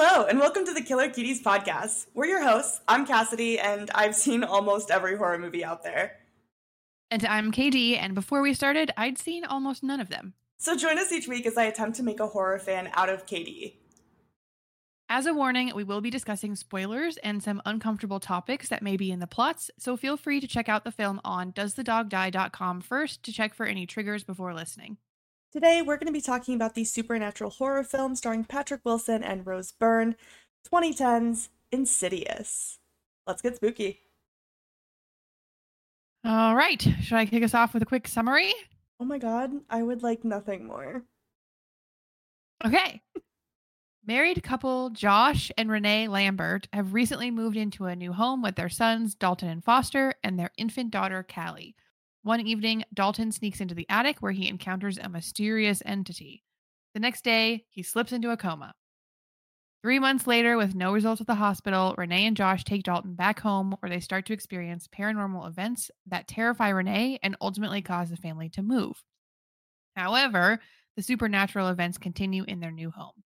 Hello, and welcome to the Killer Cuties podcast. We're your hosts. I'm Cassidy, and I've seen almost every horror movie out there. And I'm KD, and before we started, I'd seen almost none of them. So join us each week as I attempt to make a horror fan out of KD. As a warning, we will be discussing spoilers and some uncomfortable topics that may be in the plots, so feel free to check out the film on doesthedogdie.com first to check for any triggers before listening. Today, we're going to be talking about the supernatural horror film starring Patrick Wilson and Rose Byrne, 2010's Insidious. Let's get spooky. All right, should I kick us off with a quick summary? Oh my god, I would like nothing more. Okay. Married couple Josh and Renee Lambert have recently moved into a new home with their sons, Dalton and Foster, and their infant daughter, Callie. One evening, Dalton sneaks into the attic where he encounters a mysterious entity. The next day, he slips into a coma. Three months later, with no results at the hospital, Renee and Josh take Dalton back home where they start to experience paranormal events that terrify Renee and ultimately cause the family to move. However, the supernatural events continue in their new home.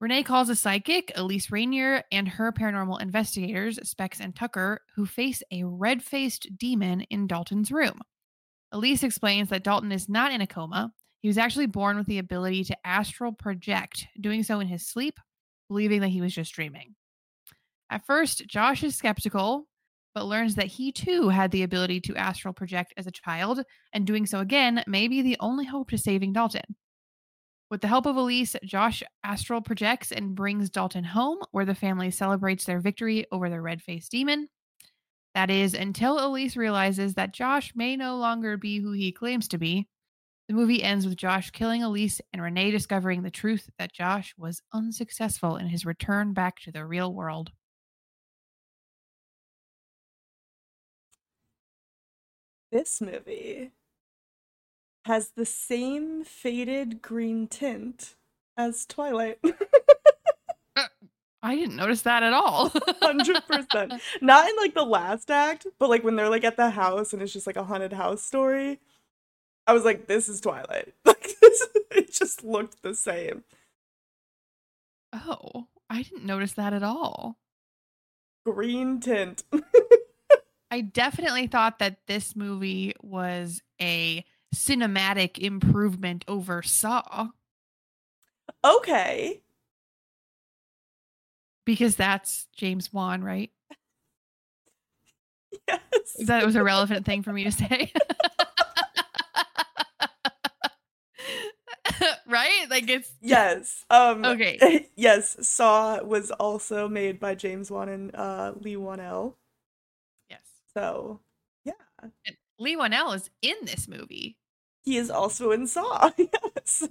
Renee calls a psychic, Elise Rainier, and her paranormal investigators, Specs and Tucker, who face a red faced demon in Dalton's room. Elise explains that Dalton is not in a coma. He was actually born with the ability to astral project, doing so in his sleep, believing that he was just dreaming. At first, Josh is skeptical, but learns that he too had the ability to astral project as a child, and doing so again may be the only hope to saving Dalton. With the help of Elise, Josh astral projects and brings Dalton home, where the family celebrates their victory over the red faced demon. That is, until Elise realizes that Josh may no longer be who he claims to be. The movie ends with Josh killing Elise and Renee discovering the truth that Josh was unsuccessful in his return back to the real world. This movie has the same faded green tint as Twilight. Uh, I didn't notice that at all. 100%. Not in like the last act, but like when they're like at the house and it's just like a haunted house story. I was like, this is Twilight. Like this, it just looked the same. Oh, I didn't notice that at all. Green tint. I definitely thought that this movie was a cinematic improvement over Saw. Okay. Because that's James Wan, right? Yes. Is that was a relevant thing for me to say. right? Like it's Yes. Um Okay. yes, Saw was also made by James Wan and uh Leigh Whannell. Yes. So, yeah. And Leigh Whannell is in this movie. He is also in Saw. yes.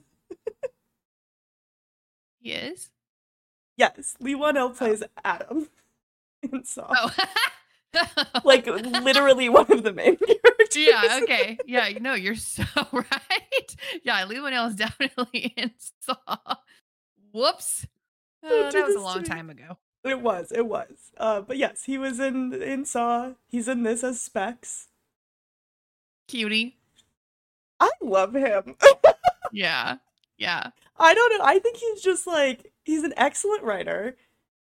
He is? Yes, Leigh Whannell plays Adam in Saw. Oh. Like literally one of the main characters. yeah, okay. Yeah, you know, you're so right. Yeah, Leigh Whannell is definitely in Saw. Whoops. Uh, that was a long time ago. It was, it was. Uh, but yes, he was in in Saw. He's in this as Specs. Cutie. I love him. Yeah. Yeah. I don't know. I think he's just like he's an excellent writer,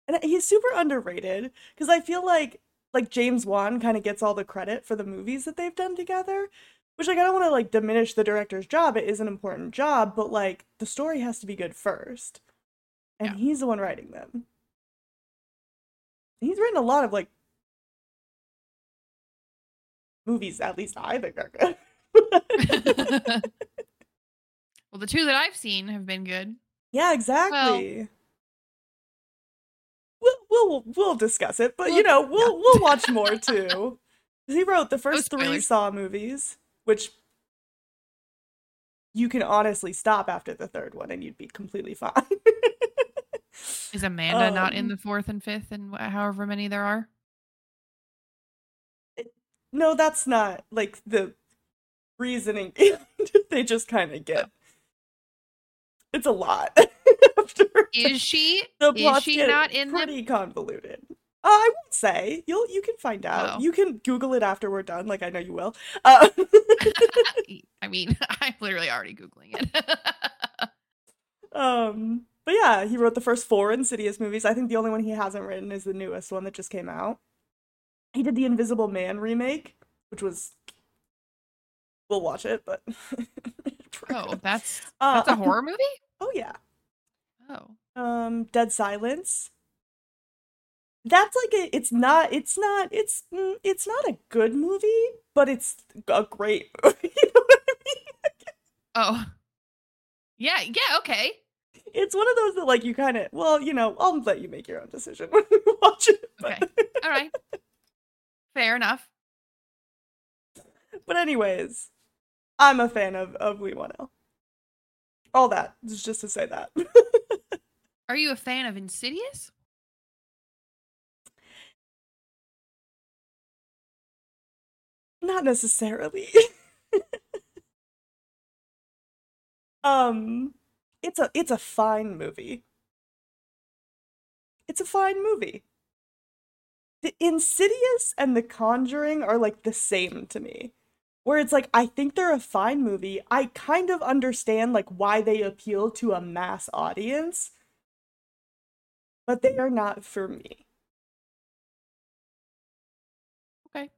and he's super underrated because I feel like like James Wan kind of gets all the credit for the movies that they've done together. Which like I don't want to like diminish the director's job. It is an important job, but like the story has to be good first, and Yeah. he's the one writing them. He's written a lot of like movies. At least I think are good. well, the two that I've seen have been good. Yeah, exactly. we'll we'll we'll discuss it, but you know, we'll we'll watch more too. He wrote the first three. Saw movies, which you can honestly stop after the third one and you'd be completely fine. Is Amanda not in Um, the fourth and fifth and however many there are? no, that's not like the reasoning they just kind of get. It's a lot. after Is she? the is she not in the? pretty convoluted. Uh, I won't say. You'll you can find out. Oh. You can Google it after we're done. Like I know you will. Uh, I mean, I'm literally already googling it. um, but yeah, he wrote the first four Insidious movies. I think the only one he hasn't written is the newest one that just came out. He did the Invisible Man remake, which was we'll watch it, but Oh, that's Uh, that's a horror movie? oh yeah. Oh. Um, Dead Silence. That's like a. It's not. It's not. It's. mm, It's not a good movie, but it's a great movie. You know what I mean? Oh. Yeah, yeah, okay. It's one of those that like you kind of. Well, you know, I'll let you make your own decision when you watch it. But, All right. Fair enough. but anyways, I'm a fan of of Leigh Whannell. All that is just to say that. Are you a fan of Insidious? Not necessarily. um it's a it's a fine movie. It's a fine movie. The Insidious and The Conjuring are like the same to me. Where it's like I think they're a fine movie. I kind of understand like why they appeal to a mass audience, but they are not for me. Okay.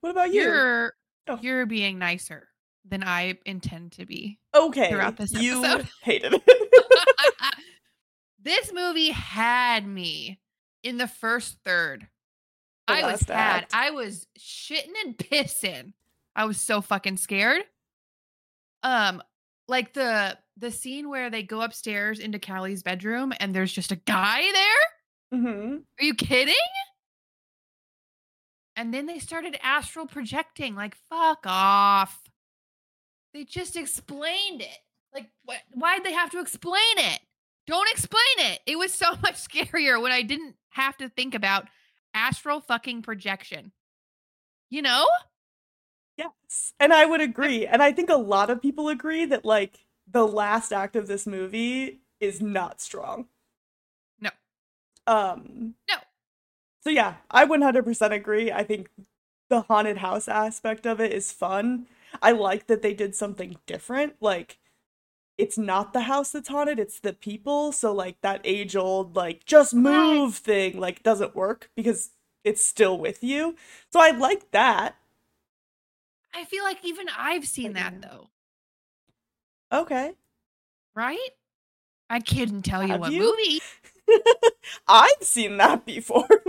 What about you? You're Oh. you're being nicer than I intend to be. okay. throughout this you episode. hated it. this movie had me in the first third. I was act. I was shitting and pissing. I was so fucking scared. Um, like the the scene where they go upstairs into Callie's bedroom and there's just a guy there. hmm Are you kidding? And then they started astral projecting. Like, fuck off. They just explained it. Like, what? Why'd they have to explain it? Don't explain it. It was so much scarier when I didn't have to think about astral fucking projection. You know? Yes. And I would agree. And I think a lot of people agree that like the last act of this movie is not strong. No. Um No. So yeah, I 100% agree. I think the haunted house aspect of it is fun. I like that they did something different. Like it's not the house that's haunted, it's the people. So like that age old like just move thing like doesn't work because it's still with you. So I like that. I feel like even I've seen that though, Okay. right? I couldn't tell you Have what you? movie. I've seen that before.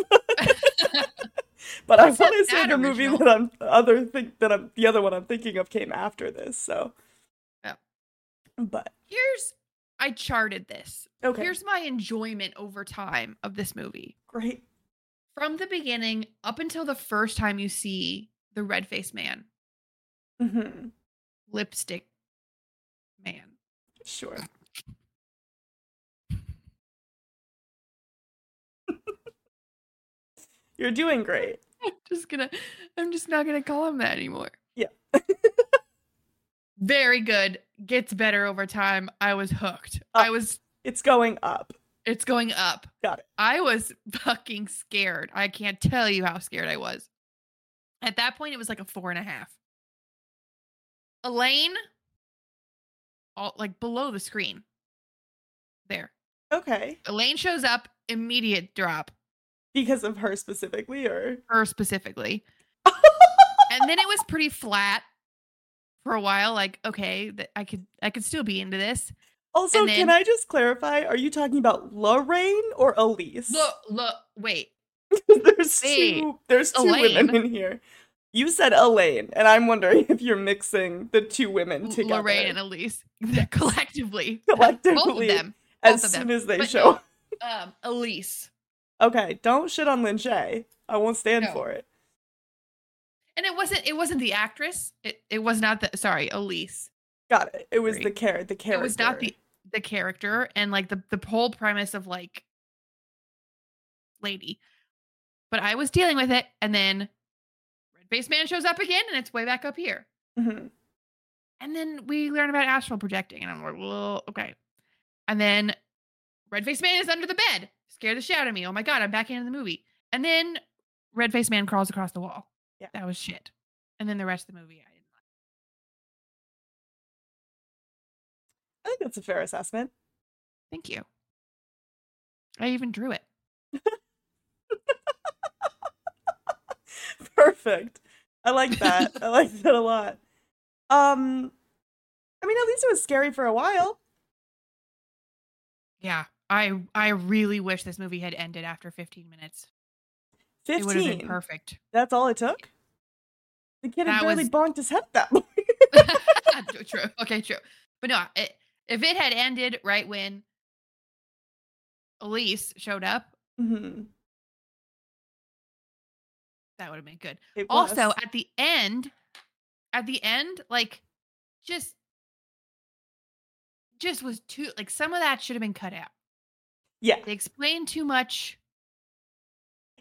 but I want to say the movie that I'm the other think that I'm the other one I'm thinking of came after this. So. But Here's I charted this. okay, Here's my enjoyment over time of this movie. great. From the beginning up until the first time you see the red faced man, hmm lipstick man. Sure. You're doing great. I'm just gonna I'm just not gonna call him that anymore. Yeah. Very good. Gets better over time. I was hooked. Uh, I was It's going up. it's going up. Got it. I was fucking scared. I can't tell you how scared I was. At that point, it was like a four and a half. Elaine, all like below the screen. There. Okay. Elaine shows up, immediate drop, Because of her specifically, or her specifically. and then it was pretty flat for a while. Like, okay, th- I could I could still be into this. also, And can I just clarify? Are you talking about Lorraine or Elise? Look, look, wait. there's Wait, two there's two women in here. You said Elaine, and I'm wondering if you're mixing the two women together Lorraine and Elise collectively. collectively Both of them. as of soon them. as they But show. Um, Elise. Okay, don't shit on Lin Shaye. I won't stand No. for it. And it wasn't it wasn't the actress. It it was not the sorry, Elise. Got it. It was Sorry. the char- the character. It was not the the character and like the the whole premise of like lady. But I was dealing with it and then Red Face Man shows up again and it's way back up here. Mhm. And then we learn about astral projecting and I'm like, well, okay. And then Red Face Man is under the bed. Scared the shit out of me. Oh my god, I'm back into the movie. And then Red Face Man crawls across the wall. Yeah. That was shit. And then the rest of the movie I didn't like. I think that's a fair assessment. Thank you. I even drew it. Perfect. I like that. I like that a lot. Um, I mean, at least it was scary for a while. Yeah. I I really wish this movie had ended after 15 minutes. It would have been perfect. That's all it took. The kid had barely was- bonked his head that point. true. Okay, true. But no, it, if it had ended right when Elise showed up, hmm that would have been good. Also, at the end, at the end, like just just was too like some of that should have been cut out. yeah. They explained too much.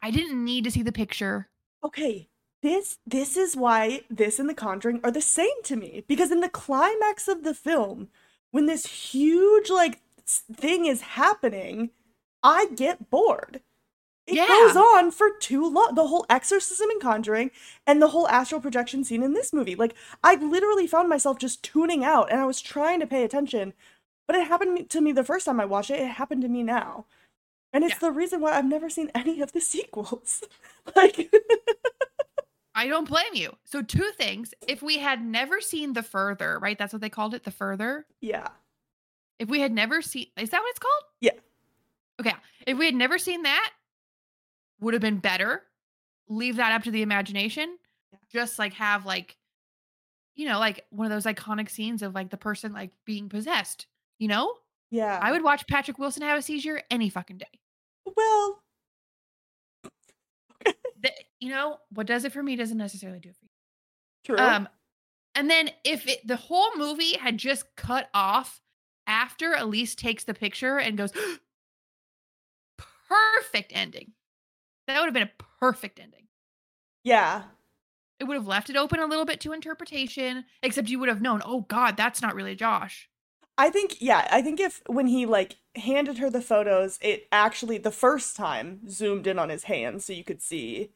I didn't need to see the picture. Okay. This this is why this and The Conjuring are the same to me because in the climax of the film, when this huge like thing is happening, I get bored. It Yeah. goes on for too long. The whole exorcism and Conjuring and the whole astral projection scene in this movie. Like I literally found myself just tuning out and I was trying to pay attention, but it happened to me the first time I watched it. It happened to me now. And it's Yeah. the reason why I've never seen any of the sequels. like I don't blame you. So two things. If we had never seen the further, right? That's what they called it, the further. Yeah. If we had never seen is that what it's called? Yeah. Okay. If we had never seen that, would have been better. Leave that up to the imagination. Yeah. Just like have like, you know, like one of those iconic scenes of like the person like being possessed. You know? Yeah. I would watch Patrick Wilson have a seizure any fucking day. well, The- you know, what does it for me doesn't necessarily do it for you. true. Um, and then if it, the whole movie had just cut off after Elise takes the picture and goes, perfect ending. That would have been a perfect ending. yeah. It would have left it open a little bit to interpretation, except you would have known, oh God, that's not really Josh. I think yeah, I think if when he like handed her the photos, it actually the first time zoomed in on his hands so you could see.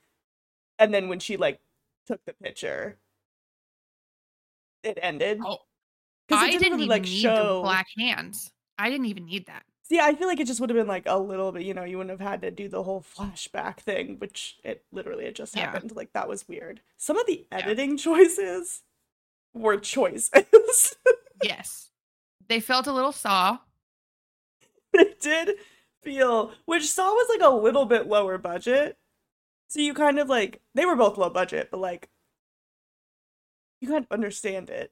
And then when she like took the picture, it ended. Oh, 'Cause it I didn't really, like, need show- the black hands. I didn't even need that. See, I feel like it just would have been like a little bit, you know, you wouldn't have had to do the whole flashback thing, which it literally had just Yeah. happened. Like that was weird. Some of the Yeah. editing choices were choices. Yes. They felt a little saw. it did feel which Saw was like a little bit lower budget. So you kind of like they were both low budget, but like you kind of understand it.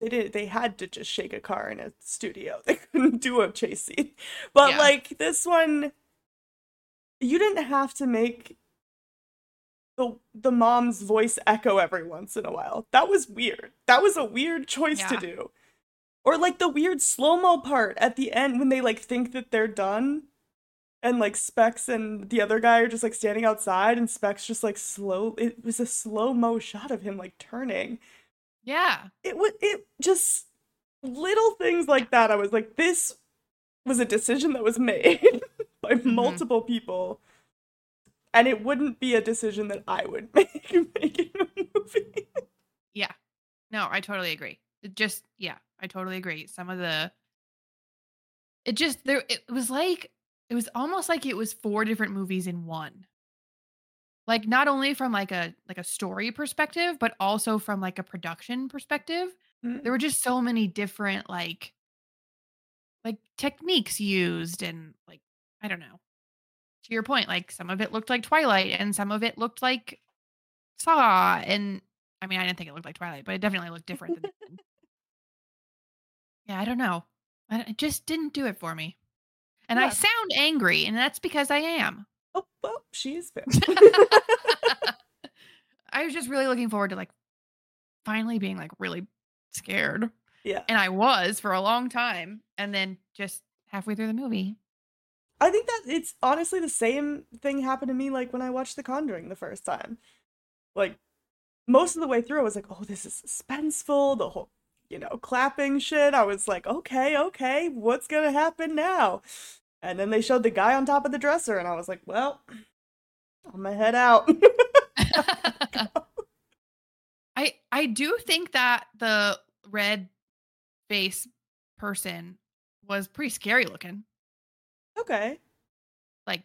They did they had to just shake a car in a studio. They couldn't do a chase scene. But Yeah. like this one you didn't have to make the the mom's voice echo every once in a while. That was weird. That was a weird choice to do. Or like the weird slow-mo part at the end when they like think that they're done and like Specs and the other guy are just like standing outside and Specs just like slow it was a slow-mo shot of him like turning. Yeah. It was it just little things like that. I was like this was a decision that was made by Mm-hmm. multiple people. And it wouldn't be a decision that I would make making a movie. Yeah. No, I totally agree. It just yeah, I totally agree. Some of the it just there it was like it was almost like it was four different movies in one. Like not only from like a like a story perspective, but also from like a production perspective. Mm. There were just so many different like like techniques used and like I don't know. To your point, like some of it looked like Twilight and some of it looked like Saw and I mean I didn't think it looked like Twilight, but it definitely looked different than Yeah, I don't know. I, it just didn't do it for me. And I sound angry, and that's because I am. Oh, well, she is fair. I was just really looking forward to like finally being like really scared. yeah. And I was for a long time. And then just halfway through the movie. I think that it's honestly the same thing happened to me like when I watched The Conjuring the first time. Like most of the way through I was like, "Oh, this is suspenseful." The whole, you know, clapping shit. I was like, "Okay, okay, what's to happen now?" And then they showed the guy on top of the dresser and I was like, "Well, I'm gonna head out." I I do think that the red face person was pretty scary looking. Okay. Like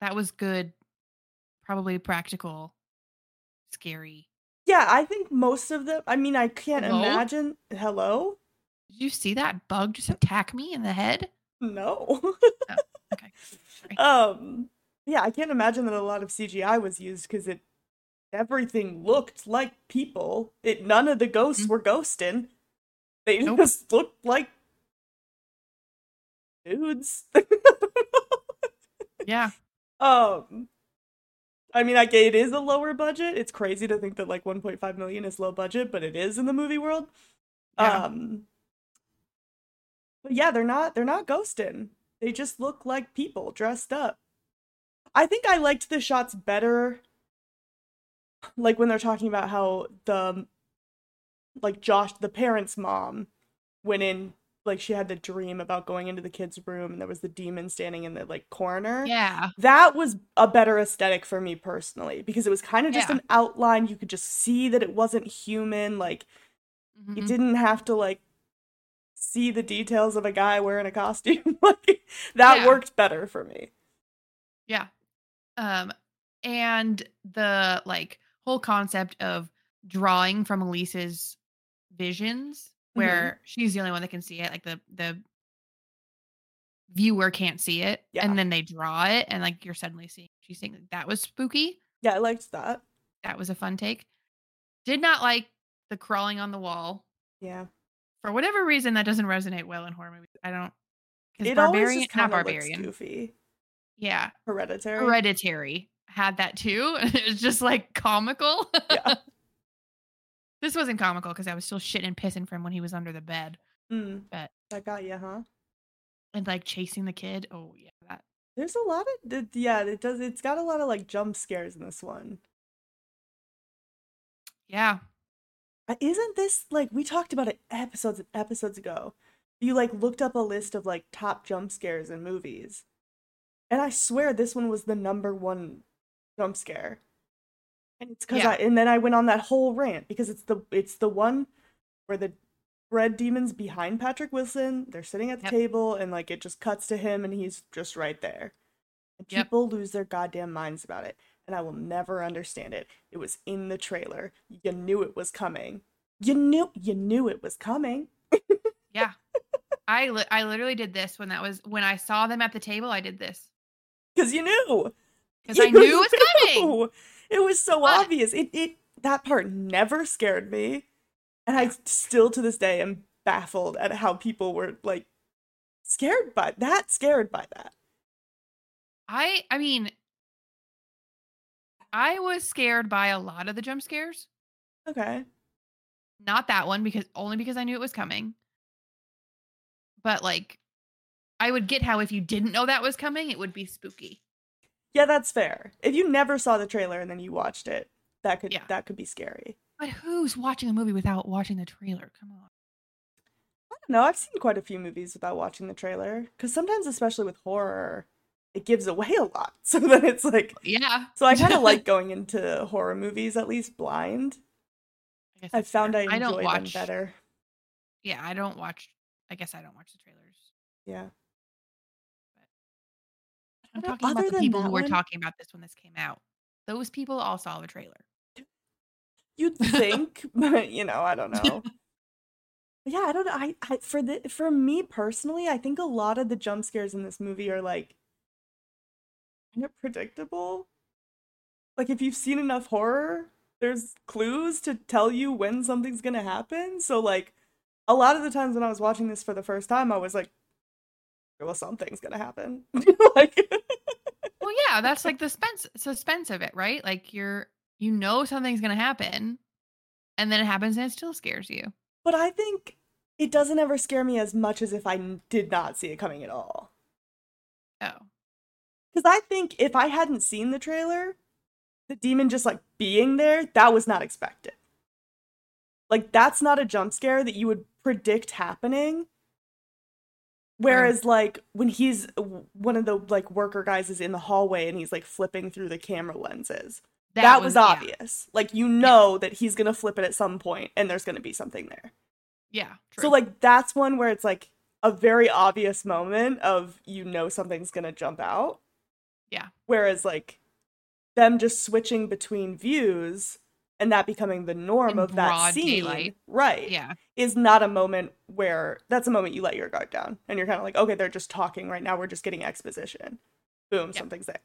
that was good, probably practical, scary. Yeah, I think most of them. I mean, I can't Hello? imagine. Hello? Did you see that bug just attack me in the head? No. Okay. Sorry. um. Yeah, I can't imagine that a lot of CGI was used because it everything looked like people. It none of the ghosts Mhm. were ghosting. They Nope. just looked like dudes. Yeah. um. I mean, I it is a lower budget. It's crazy to think that like 1.5 million is low budget, but it is in the movie world. Yeah. Um. But yeah, they're not they're not ghosting. They just look like people dressed up. I think I liked the shots better like when they're talking about how the like Josh the parents' mom went in like she had the dream about going into the kids' room and there was the demon standing in the like corner. Yeah. That was a better aesthetic for me personally because it was kind of just Yeah. an outline. You could just see that it wasn't human. Like you Mhm. didn't have to like see the details of a guy wearing a costume. like that Yeah. worked better for me. Yeah. Um and the like whole concept of drawing from Elise's visions Mm-hmm. where she's the only one that can see it like the the viewer can't see it Yeah. and then they draw it and like you're suddenly seeing she's seeing that was spooky. Yeah, I liked that. That was a fun take. Did not like the crawling on the wall. Yeah. For whatever reason that doesn't resonate well in horror movies. I don't It always barbarian just not kind of looks barbarian. goofy. Yeah. Hereditary. Hereditary had that too. it was just like comical. Yeah. this wasn't comical because I was still shitting and pissing from when he was under the bed Mm, But- that got you, huh? and like chasing the kid. Oh yeah, that There's a lot of yeah, it does. It's got a lot of like jump scares in this one. yeah. Isn't this like we talked about it episodes and episodes ago? You like looked up a list of like top jump scares in movies, and I swear this one was the number one jump scare. And it's because Yeah. I and then I went on that whole rant because it's the it's the one where the red demons behind Patrick Wilson. They're sitting at the Yep. table and like it just cuts to him and he's just right there. And Yep. people lose their goddamn minds about it, and I will never understand it. It was in the trailer. You knew it was coming. You knew you knew it was coming. Yeah. I li- I literally did this when that was when I saw them at the table. I did this Cause you knew. because I knew it was coming. It was so But- obvious. It it that part never scared me. And I still to this day am baffled at how people were like scared by that, scared by that. I I mean, I was scared by a lot of the jump scares. Okay. Not that one because only because I knew it was coming. But like, I would get how if you didn't know that was coming, it would be spooky. Yeah, that's fair. If you never saw the trailer and then you watched it, that could Yeah. that could be scary. But who's watching a movie without watching the trailer? Come on. I don't know. I've seen quite a few movies without watching the trailer because sometimes, especially with horror, it gives away a lot. So then it's like, Yeah. so I kind of like going into horror movies at least blind. I guess I found I fair. enjoy don't them watch. better. Yeah, I don't watch. I guess I don't watch the trailers. Yeah. I'm Other- talking about the people who were one- talking about this when this came out. Those people all saw the trailer. You'd think, but you know, I don't know. yeah, I don't know. I, I for the for me personally, I think a lot of the jump scares in this movie are like kind of predictable. Like if you've seen enough horror, there's clues to tell you when something's gonna happen. So like a lot of the times when I was watching this for the first time, I was like, well, something's gonna happen. like Well, yeah, that's like the suspense suspense of it, right? Like you're you know something's gonna happen, and then it happens and it still scares you. But I think it doesn't ever scare me as much as if i did not see it coming at all. Oh, Because I think if I hadn't seen the trailer, the demon just like being there, that was not expected. Like, that's not a jump scare that you would predict happening. Whereas, like, when he's one of the like worker guys is in the hallway and he's like flipping through the camera lenses, that, was, yeah. obvious. Like, you know that he's gonna flip it at some point and there's gonna be something there. Yeah. True. So like that's one where it's like a very obvious moment of you know something's gonna jump out. Yeah. Whereas like them just switching between views and that becoming the norm In of that scene, daylight. right? yeah. Is not a moment where that's a moment you let your guard down and you're kind of like, okay, they're just talking right now. We're just getting exposition. Boom, Yep. something's there.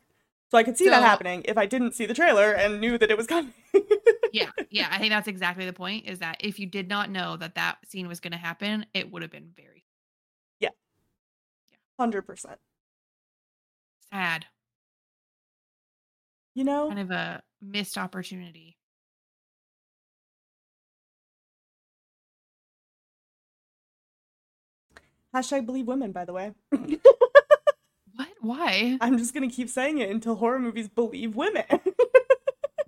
So I could see that happening if I didn't see the trailer and knew that it was coming. Yeah. Yeah. I think that's exactly the point is that if you did not know that that scene was going to happen, it would have been very Yeah. Yeah. Hundred percent. sad. You know, Kind of a missed opportunity. Hashtag believe women. By the way. What? Why? I'm just gonna keep saying it until horror movies believe women.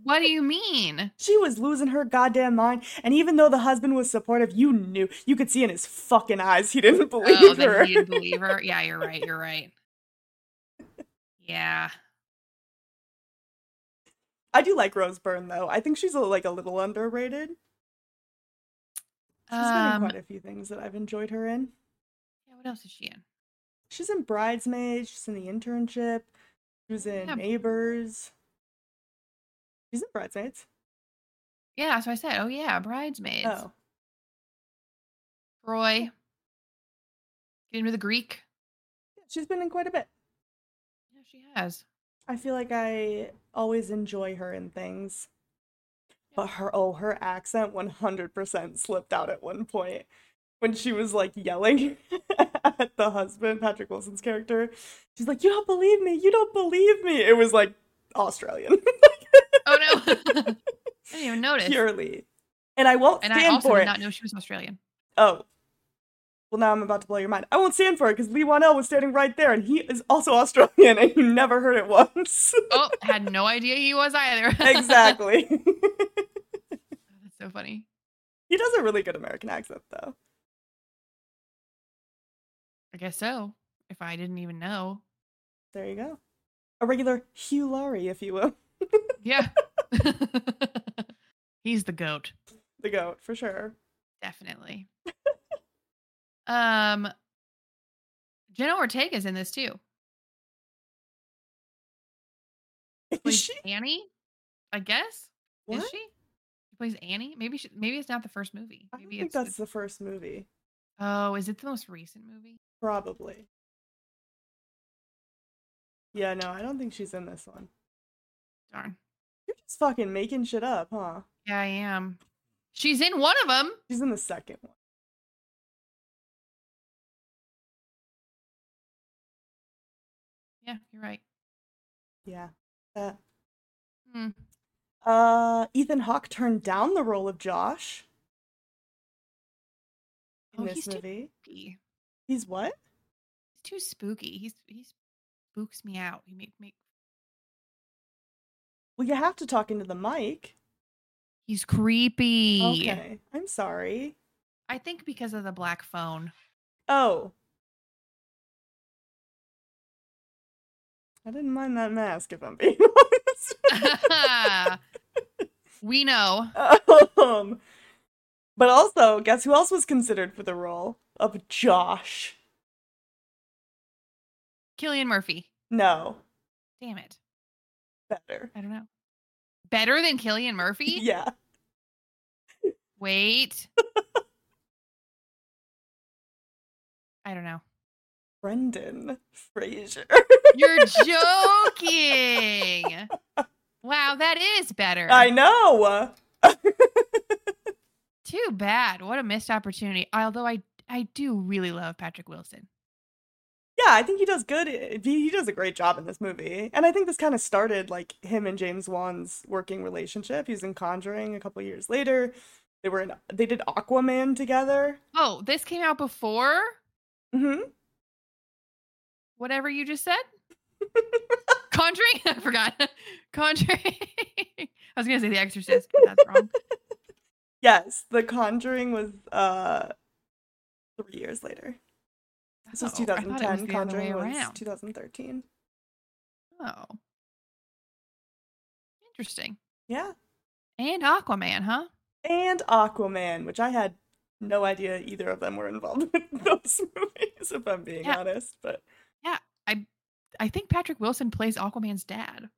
What do you mean? she was losing her goddamn mind, and even though the husband was supportive, you knew you could see in his fucking eyes he didn't believe Oh, her. he didn't believe her. Yeah, you're right. You're right. Yeah. I do like Rose Byrne though. I think she's a, like a little underrated. She's been in Um, quite a few things that I've enjoyed her in. What else is she in? She's in Bridesmaids. She's in The Internship. She was in Yeah. Neighbors. She's in Bridesmaids. Yeah, so I said. Oh yeah, bridesmaids. Oh, Troy. Get into the Greek. yeah, she's been in quite a bit. Yeah, she has. I feel like I always enjoy her in things. But her oh her accent 100% slipped out at one point when she was like yelling at the husband, Patrick Wilson's character. She's like, "You don't believe me. You don't believe me." It was like Australian Oh no. I didn't even notice. purely. And I won't and I stand also for did it. not know she was Australian. Oh. Well, now I'm about to blow your mind. I won't stand for it because Leigh Whannell was standing right there, and he is also Australian, and you never heard it once. Oh, had no idea he was either. exactly. That's so funny. he does a really good American accent, though. I guess so. If I didn't even know. There you go. A regular Hugh Laurie, if you will. Yeah. He's the goat. The goat, for sure. Definitely. um Jenna Ortega's in this too. Is Plays she? Annie, I guess. What? Is she? She plays Annie. Maybe she, maybe it's not the first movie. I Maybe think that's it's the first movie. oh, is it the most recent movie? Probably. Yeah, no, I don't think she's in this one. Darn. You're just fucking making shit up, huh? Yeah, I am. She's in one of them. She's in the second one. Yeah, you're right. Yeah. That. Hmm. Uh, Ethan Hawke turned down the role of Josh in Oh, this he's too movie. spooky. He's what? He's too spooky. He's he spooks me out. He make make. Well, you have to talk into the mic. He's creepy. Okay. I'm sorry. I think because of the black phone. Oh. I didn't mind that mask, if I'm being honest. we know. um, but also, guess who else was considered for the role of Josh? Cillian Murphy. No, Damn it. better. I don't know. Better than Cillian Murphy? Yeah. Wait. I don't know. Brendan Fraser. You're joking. Wow, that is better. I know. Too bad. What a missed opportunity. Although I I do really love Patrick Wilson. Yeah, I think he does good. He, he does a great job in this movie. And I think this kind of started like him and James Wan's working relationship. He was in Conjuring a couple years later. They were in they did Aquaman together. Oh, this came out before Mhm. whatever you just said? Conjuring? I forgot. Conjuring. I was going to say The Exorcist, but that's wrong. Yes, The Conjuring was uh 3 years later. This oh, was Oh, it 2010. was the other way Conjuring was 2013. Oh. Interesting. Yeah. And Aquaman, huh? And Aquaman, which I had no idea either of them were involved in those movies, if I'm being Yeah. honest. But yeah, I I think Patrick Wilson plays Aquaman's dad.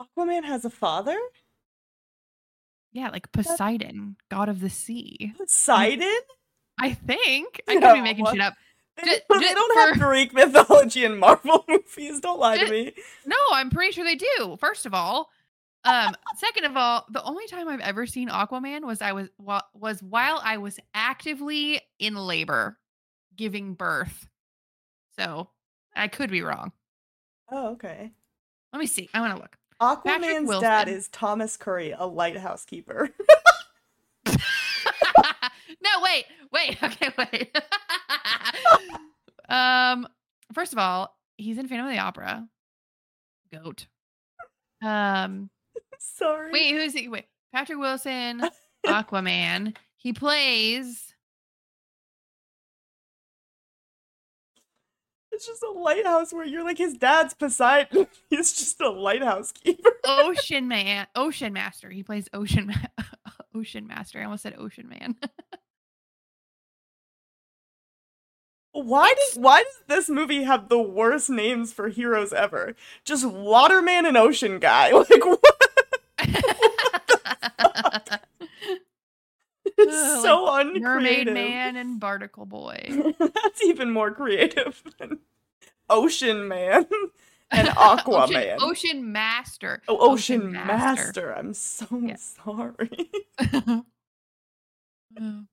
Aquaman has a father? Yeah, like Poseidon, god of the sea. Poseidon? I think. I could be No. making shit up. They, don't- don't have Greek mythology in Marvel movies. Don't lie to me. No, I'm pretty sure they do. First of all, um, second of all, the only time I've ever seen Aquaman was I was wa- was while I was actively in labor, giving birth. So I could be wrong. Oh, okay. Let me see. I want to look. Aquaman's dad is Thomas Curry, a lighthouse keeper. no, wait, wait, okay, wait. um, first of all, he's in Phantom of the Opera. Goat. Um, Sorry. wait, who's he? Wait, Patrick Wilson, Aquaman. He plays. It's just a lighthouse where you're like his dad's Poseidon. He's just a lighthouse keeper. Ocean Man, Ocean Master. He plays Ocean Ma- Ocean Master. I almost said Ocean Man. Why does why does this movie have the worst names for heroes ever? Just Waterman and Ocean Guy. Like what? It's Ugh, so uncreative. Mermaid Man and Barnacle Boy. That's even more creative than Ocean Man and Aquaman. Ocean, Ocean Master. oh, Ocean, Master. I'm so Yeah. sorry. Oh.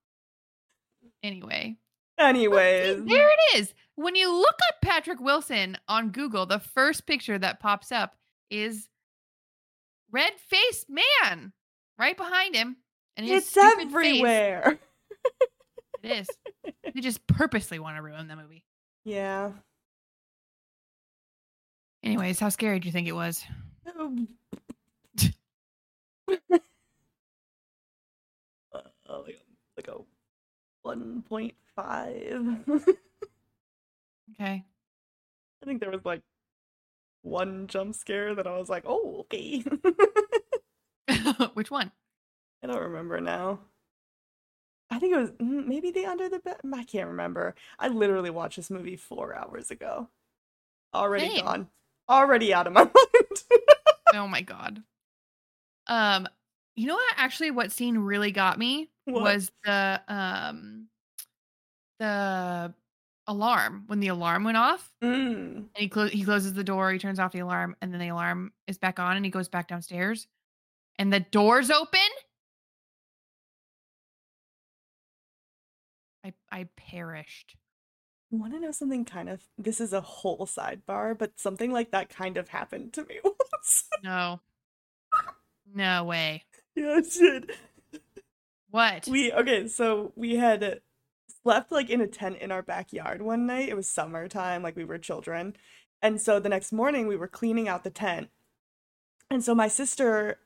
anyway, Anyways, there it is. When you look up Patrick Wilson on Google, the first picture that pops up is red faced man right behind him. And it's everywhere. It is. They just purposely want to ruin the movie. Yeah. Anyways, how scary do you think it was? Um, uh, like, like a one point five. Okay. I think there was like one jump scare that I was like, oh, okay. Which one? I don't remember now. I think it was mm, maybe the under the bed. I can't remember. I literally watched this movie four hours ago. Already Same. gone. Already out of my mind. oh my god. Um, you know what? Actually, what scene really got me What? was the um the alarm when the alarm went off Mm. and he clo- he closes the door, he turns off the alarm, and then the alarm is back on, and he goes back downstairs, and the doors open. I perished. You want to know something kind of? This is a whole sidebar, but something like that kind of happened to me once. No, no way. yeah, it did. What? We okay, so we had slept like in a tent in our backyard one night. It was summertime, like we were children. And so the next morning we were cleaning out the tent. And so my sister,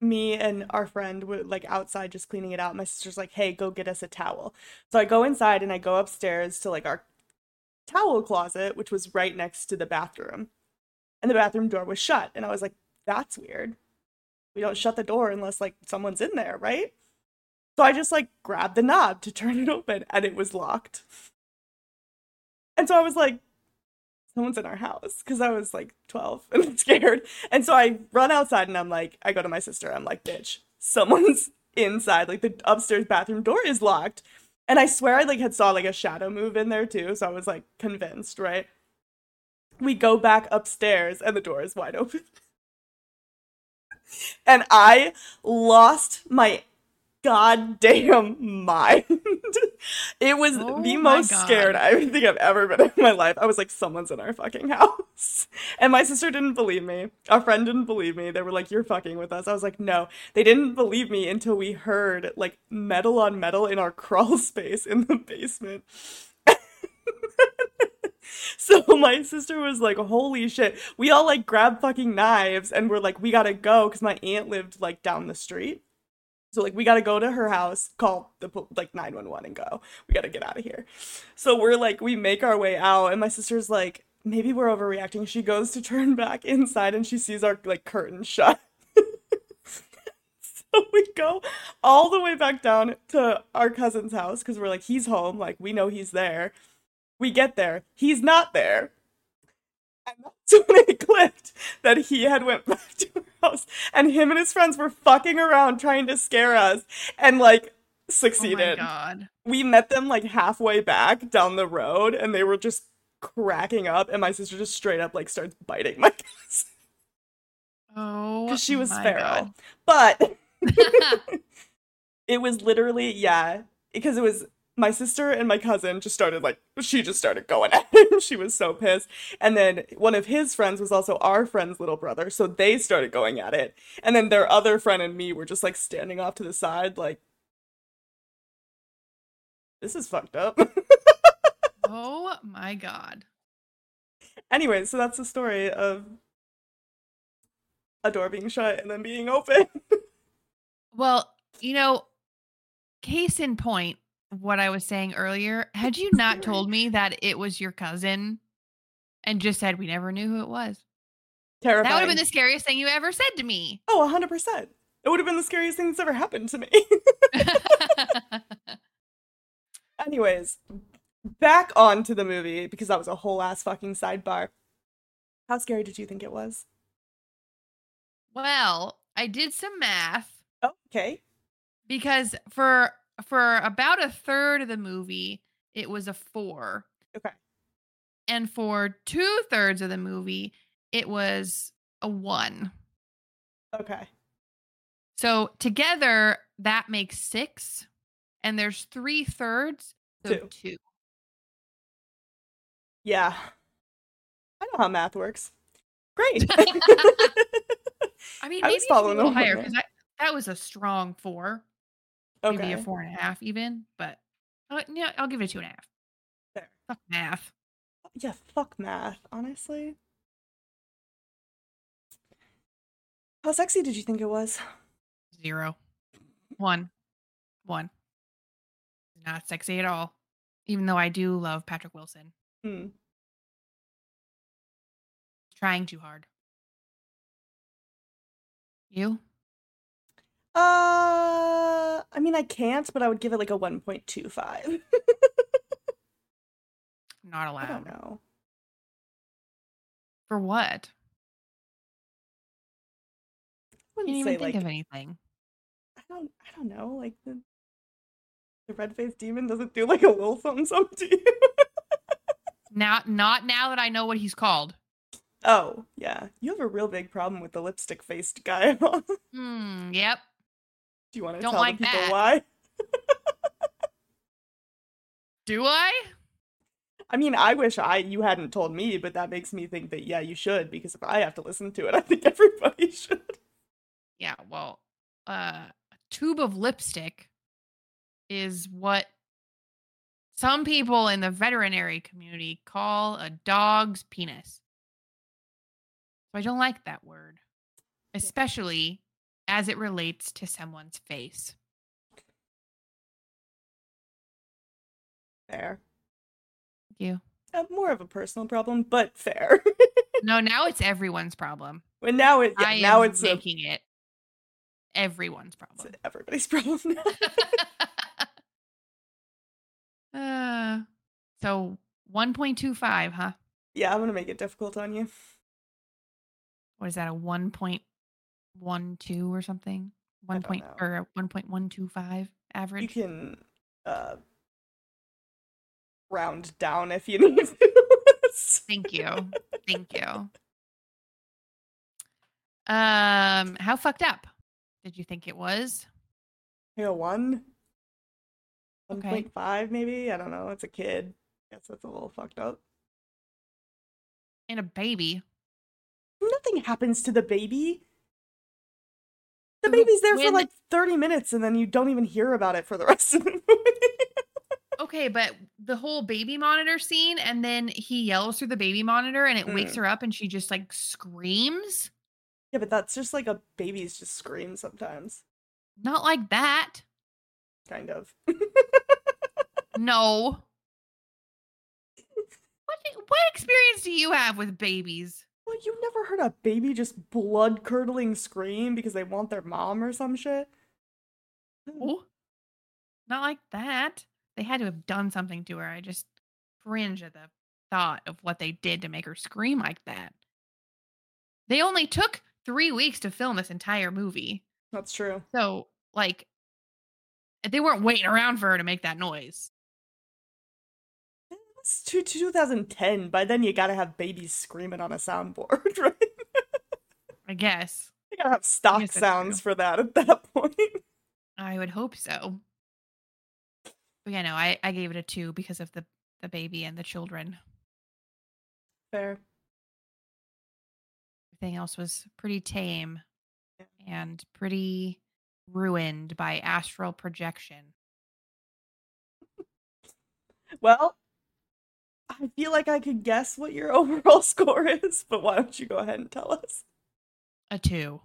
me and our friend were like outside just cleaning it out. My sister's like, "Hey, go get us a towel." So I go inside and I go upstairs to like our towel closet, which was right next to the bathroom. And the bathroom door was shut. And I was like, "That's weird. We don't shut the door unless like someone's in there, right?" So I just like grabbed the knob to turn it open and it was locked. And so I was like, someone's in our house because I was like 12 and scared. And so I run outside and I'm like, I go to my sister. I'm like, bitch, someone's inside. Like the upstairs bathroom door is locked. And I swear I like had saw like a shadow move in there too. So I was like convinced, right? We go back upstairs and the door is wide open. and I lost my goddamn mind. it was Oh the most God. scared I think I've ever been in my life. I was like, someone's in our fucking house. And my sister didn't believe me. Our friend didn't believe me. They were like, you're fucking with us. I was like, no. They didn't believe me until we heard like metal on metal in our crawl space in the basement. So my sister was like, "Holy shit!" We all like grabbed fucking knives and we're like, "We gotta go," because my aunt lived like down the street. So like, we gotta go to her house, call the like nine one one, and go. We gotta get out of here. So we're like, we make our way out, and my sister's like, "Maybe we're overreacting." She goes to turn back inside, and she sees our like curtain shut. so we go all the way back down to our cousin's house because we're like, he's home. Like, we know he's there. We get there. He's not there. And that's when it clicked that he had went back to our house and him and his friends were fucking around trying to scare us and like Oh my succeeded. god. we met them like halfway back down the road and they were just cracking up and my sister just straight up like starts biting my cousin Oh, because she was feral but it was literally yeah because it was my sister and my cousin just started like she just started going at him she was so pissed and then one of his friends was also our friend's little brother so they started going at it and then their other friend and me were just like standing off to the side like this is fucked up oh my god. Anyway, so that's the story of a door being shut and then being open. Well, you know, case in point, what I was saying earlier, had you not told me that it was your cousin and just said we never knew who it was, Terrifying. that would have been the scariest thing you ever said to me. Oh, 100%. It would have been the scariest thing that's ever happened to me. Anyways, back on to the movie because that was a whole ass fucking sidebar. How scary did you think it was? well, I did some math Oh, okay. because for for about a third of the movie, it was a four. Okay. And for two thirds of the movie, it was a one. Okay. So together that makes six, and there's three thirds, so Two. two. Yeah. I know how math works. Great. I mean, I maybe was it should be a little higher because that was a strong four, maybe a four and a half even. But uh, yeah, I'll give it a two and a half. Fair. Fuck math. Yeah, fuck math, honestly. How sexy did you think it was? Zero. One. One. Not sexy at all. Even though I do love Patrick Wilson. Hmm. Trying too hard. You? Uh, I mean, I can't, but I would give it like a 1.25. Not I allowed. don't know. For what? I Can't even say think like of anything. I don't I don't know, like the the red-faced demon doesn't do like a little something something to you. Not not now that I know what he's called. oh, yeah. You have a real big problem with the lipstick-faced guy. Do Hmm. Yep. you want to Don't tell like the people that. why? Do I? I mean, I wish I you hadn't told me, but that makes me think that yeah, you should because if I have to listen to it, I think everybody should. Yeah. Well, uh, a tube of lipstick is what some people in the veterinary community call a dog's penis. So I don't like that word, especially as it relates to someone's face. Fair. Thank you. Uh, more of a personal problem, but fair. No, now it's everyone's problem. but now it yeah, now it's, a, making it everyone's it's problem. everybody's problem now. uh, so 1.25, huh? yeah, I'm gonna make it difficult on you. What is that? A 1.12 or something? One point know. or 1.125 average. You can uh round down if you need to. Thank you. Thank you. Um, how fucked up did you think it was? Like a one? Okay. 1.5 maybe? I don't know. It's a kid. I Guess that's a little fucked up. And a baby. Nothing happens to the baby. The baby's there for like 30 minutes and then you don't even hear about it for the rest of the movie. Okay, but the whole baby monitor scene, and then he yells through the baby monitor, and it wakes Mm. her up, and she just like screams. yeah, but that's just like a baby's just scream sometimes. Not like that. Kind of. No. What what experience do you have with babies? Well, you've never heard a baby just blood curdling scream because they want their mom or some shit? Oh, not like that. They had to have done something to her. I just cringe at the thought of what they did to make her scream like that. They only took three weeks to film this entire movie. That's true. So, like, they weren't waiting around for her to make that noise. It's two, 2010. By then, you gotta have babies screaming on a soundboard, right? I guess. You gotta have stock sounds true. for that at that point. I would hope so. But yeah, no, I, I gave it a two because of the, the baby and the children. Fair. Everything else was pretty tame Yeah. and pretty ruined by astral projection. Well, I feel like I could guess what your overall score is, but why don't you go ahead and tell us? A two.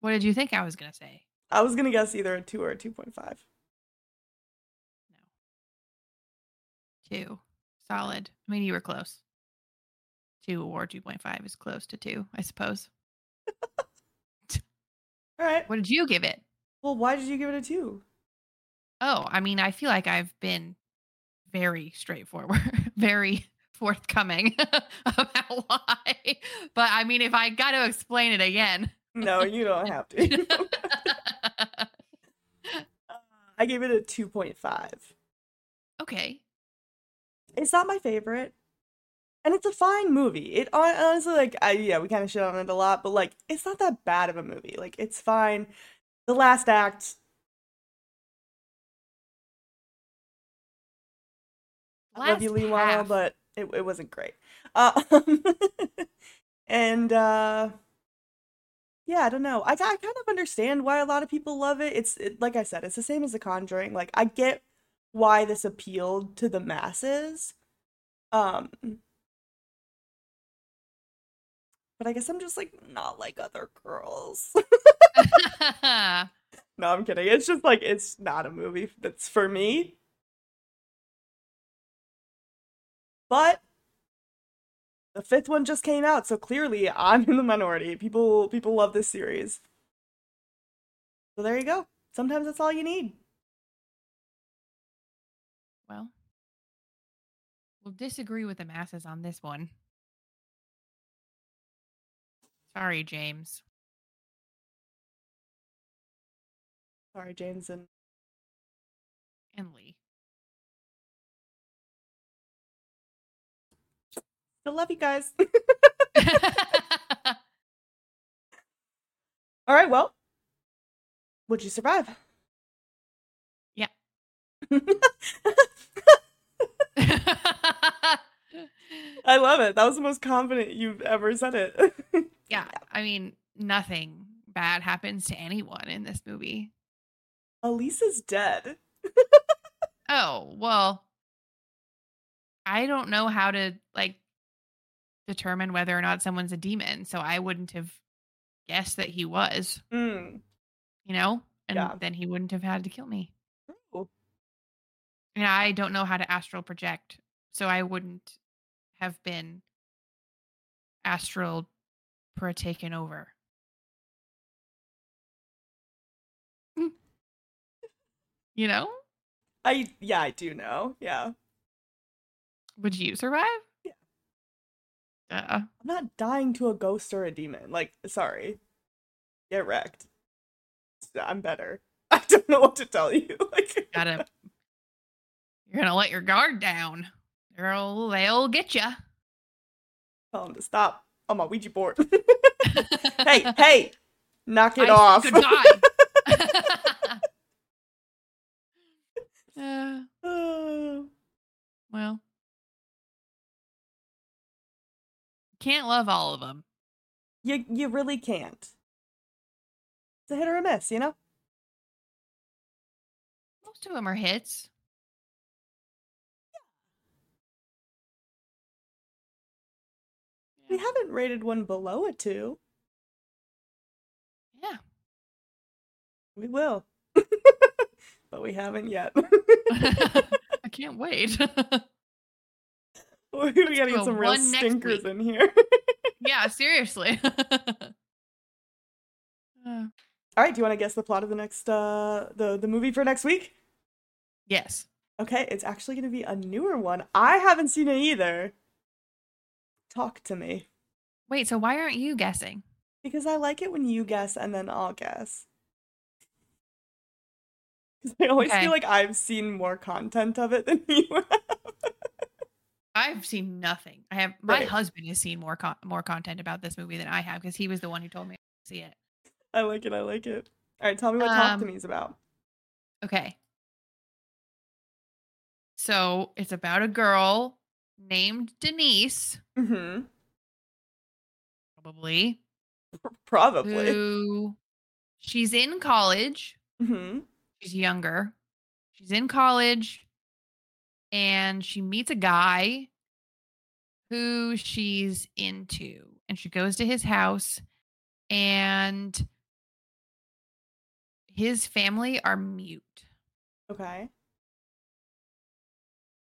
What did you think I was gonna say? I was gonna guess either a two or a 2.5. No. Two. Solid. I mean, you were close. Two or 2.5 is close to two, I suppose. All right. What did you give it? Well, why did you give it a two? Oh, I mean, I feel like I've been very straightforward, very forthcoming about why. But I mean, if I got to explain it again. No, you don't have to. I gave it a 2.5. okay. It's not my favorite. And it's a fine movie. It honestly, like, I, yeah, we kind of shit on it a lot, but like, it's not that bad of a movie. Like, it's fine. The last act, I love you, Last Leigh Whannell, but it, it wasn't great. Um, and uh, yeah, I don't know. I, I kind of understand why a lot of people love it. It's it, like I said, it's the same as The Conjuring. Like I get why this appealed to the masses. Um, but I guess I'm just like not like other girls. no, I'm kidding. It's just like it's not a movie that's for me. But the fifth one just came out, so clearly I'm in the minority. People people love this series. So there you go. Sometimes that's all you need. well, we'll disagree with the masses on this one. Sorry, James. Sorry, James and And Leigh. Still love you guys. all right, well. Would you survive? Yeah. I love it. That was the most confident you've ever said it. yeah, I mean, nothing bad happens to anyone in this movie. Elise's dead. Oh, well, I don't know how to like determine whether or not someone's a demon, so I wouldn't have guessed that he was, Mm. you know? And Yeah. then he wouldn't have had to kill me. Ooh. And I don't know how to astral project, so I wouldn't have been astral taken over. you know? I yeah, I do know. Yeah. Would you survive? Yeah. I'm not dying to a ghost or a demon. Like, sorry. Get wrecked. I'm better. I don't know what to tell you. Like gotta. You're gonna let your guard down. They'll they'll get you. tell them to stop on my Ouija board. hey, hey, knock it I off. goodbye. Uh, well, can't love all of them. you you really can't. It's a hit or a miss, you know? Most of them are hits. We haven't rated one below a two. Yeah. We will. but we haven't yet. I can't wait. we gotta do get some real stinkers in here. yeah, seriously. Uh, All right, do you want to guess the plot of the next uh the the movie for next week? Yes. Okay, it's actually going to be a newer one. I haven't seen it either. Talk to me. Wait, so why aren't you guessing? Because I like it when you guess and then I'll guess. Because I always Okay. feel like I've seen more content of it than you have. I've seen nothing. I have my Right. husband has seen more con- more content about this movie than I have because he was the one who told me to see it. I like it. I like it. All right, tell me what Talk to Um, Me is about. Okay. So it's about a girl named Denise, Mm-hmm. probably, Probably. who she's in college. Mm-hmm. She's younger. She's in college and she meets a guy who she's into. And she goes to his house and his family are mute. Okay.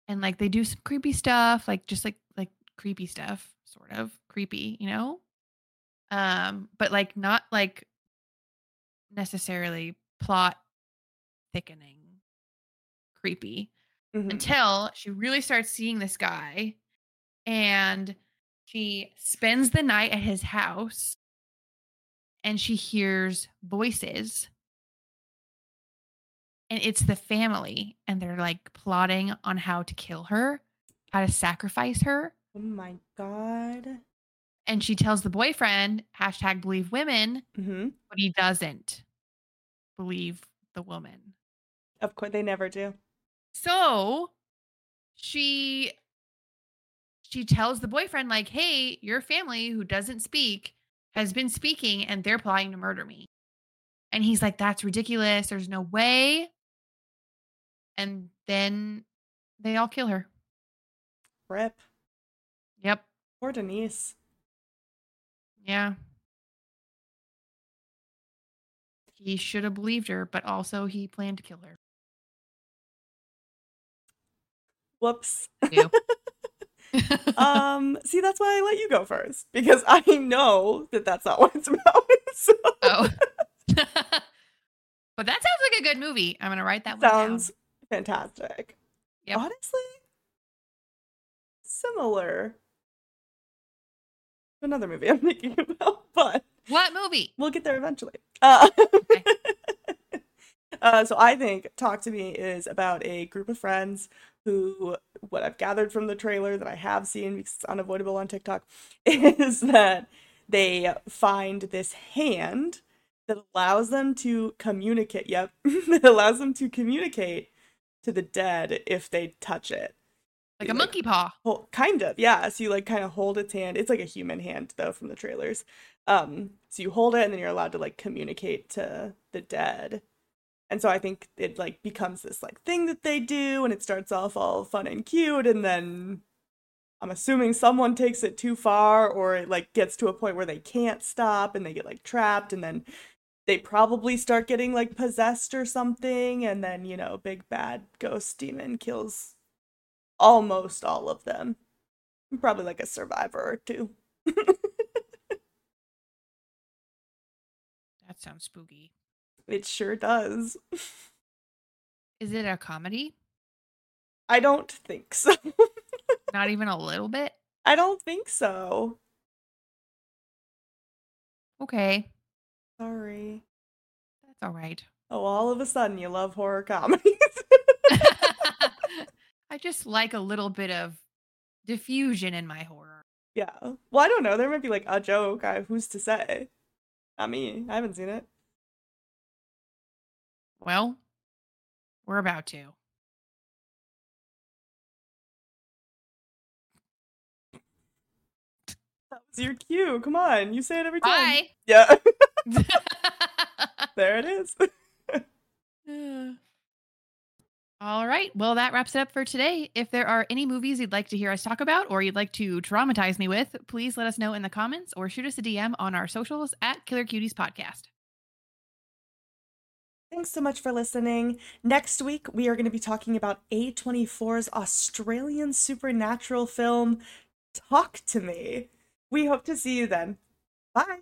And like they do some creepy stuff, like just like like creepy stuff, sort of creepy, you know? Um, but like not like necessarily plot thickening creepy. Mhm. until she really starts seeing this guy and she spends the night at his house and she hears voices and it's the family and they're like plotting on how to kill her how to sacrifice her Oh my god. and she tells the boyfriend hashtag believe women Mm-hmm. but he doesn't believe the woman Of course, they never do. So she she tells the boyfriend like, "Hey, your family who doesn't speak has been speaking and they're plotting to murder me." And he's like, "That's ridiculous. There's no way." And then they all kill her. Rip. Yep. Poor Denise. Yeah. He should have believed her, but also he planned to kill her. Whoops. um, see, that's why I let you go first because I know that that's not what it's about. so oh. but that sounds like a good movie. I'm gonna write that one sounds fantastic. Yep. Honestly, similar. to Another movie I'm thinking about, but What movie? we'll get there eventually. Uh, uh, so I think Talk to Me is about a group of friends who, what I've gathered from the trailer that I have seen because it's unavoidable on TikTok, is that they find this hand that allows them to communicate. Yep, that allows them to communicate to the dead if they touch it. Like a Like- monkey paw. Well, kind of, yeah. So you like kind of hold its hand. It's like a human hand though from the trailers. Um, so you hold it and then you're allowed to like communicate to the dead. And so I think it like becomes this like thing that they do and it starts off all fun and cute and then I'm assuming someone takes it too far or it like gets to a point where they can't stop and they get like trapped and then they probably start getting like possessed or something and then, you know, big bad ghost demon kills almost all of them. Probably like a survivor or two. That sounds spooky. It sure does. Is it a comedy? I don't think so. Not even a little bit? I don't think so. Okay. Sorry. That's all right. Oh, all of a sudden you love horror comedies. I just like a little bit of diffusion in my horror. yeah. Well, I don't know. There might be like a joke. I, who's to say? Not me. I haven't seen it. Well, we're about to. That was your cue. Come on. You say it every time. Bye. Yeah. there it is. All right. Well, that wraps it up for today. If there are any movies you'd like to hear us talk about or you'd like to traumatize me with, please let us know in the comments or shoot us a DM on our socials at Killer Cuties Podcast. Thanks so much for listening. Next week, we are going to be talking about A24's Australian supernatural film, Talk to Me. We hope to see you then. Bye.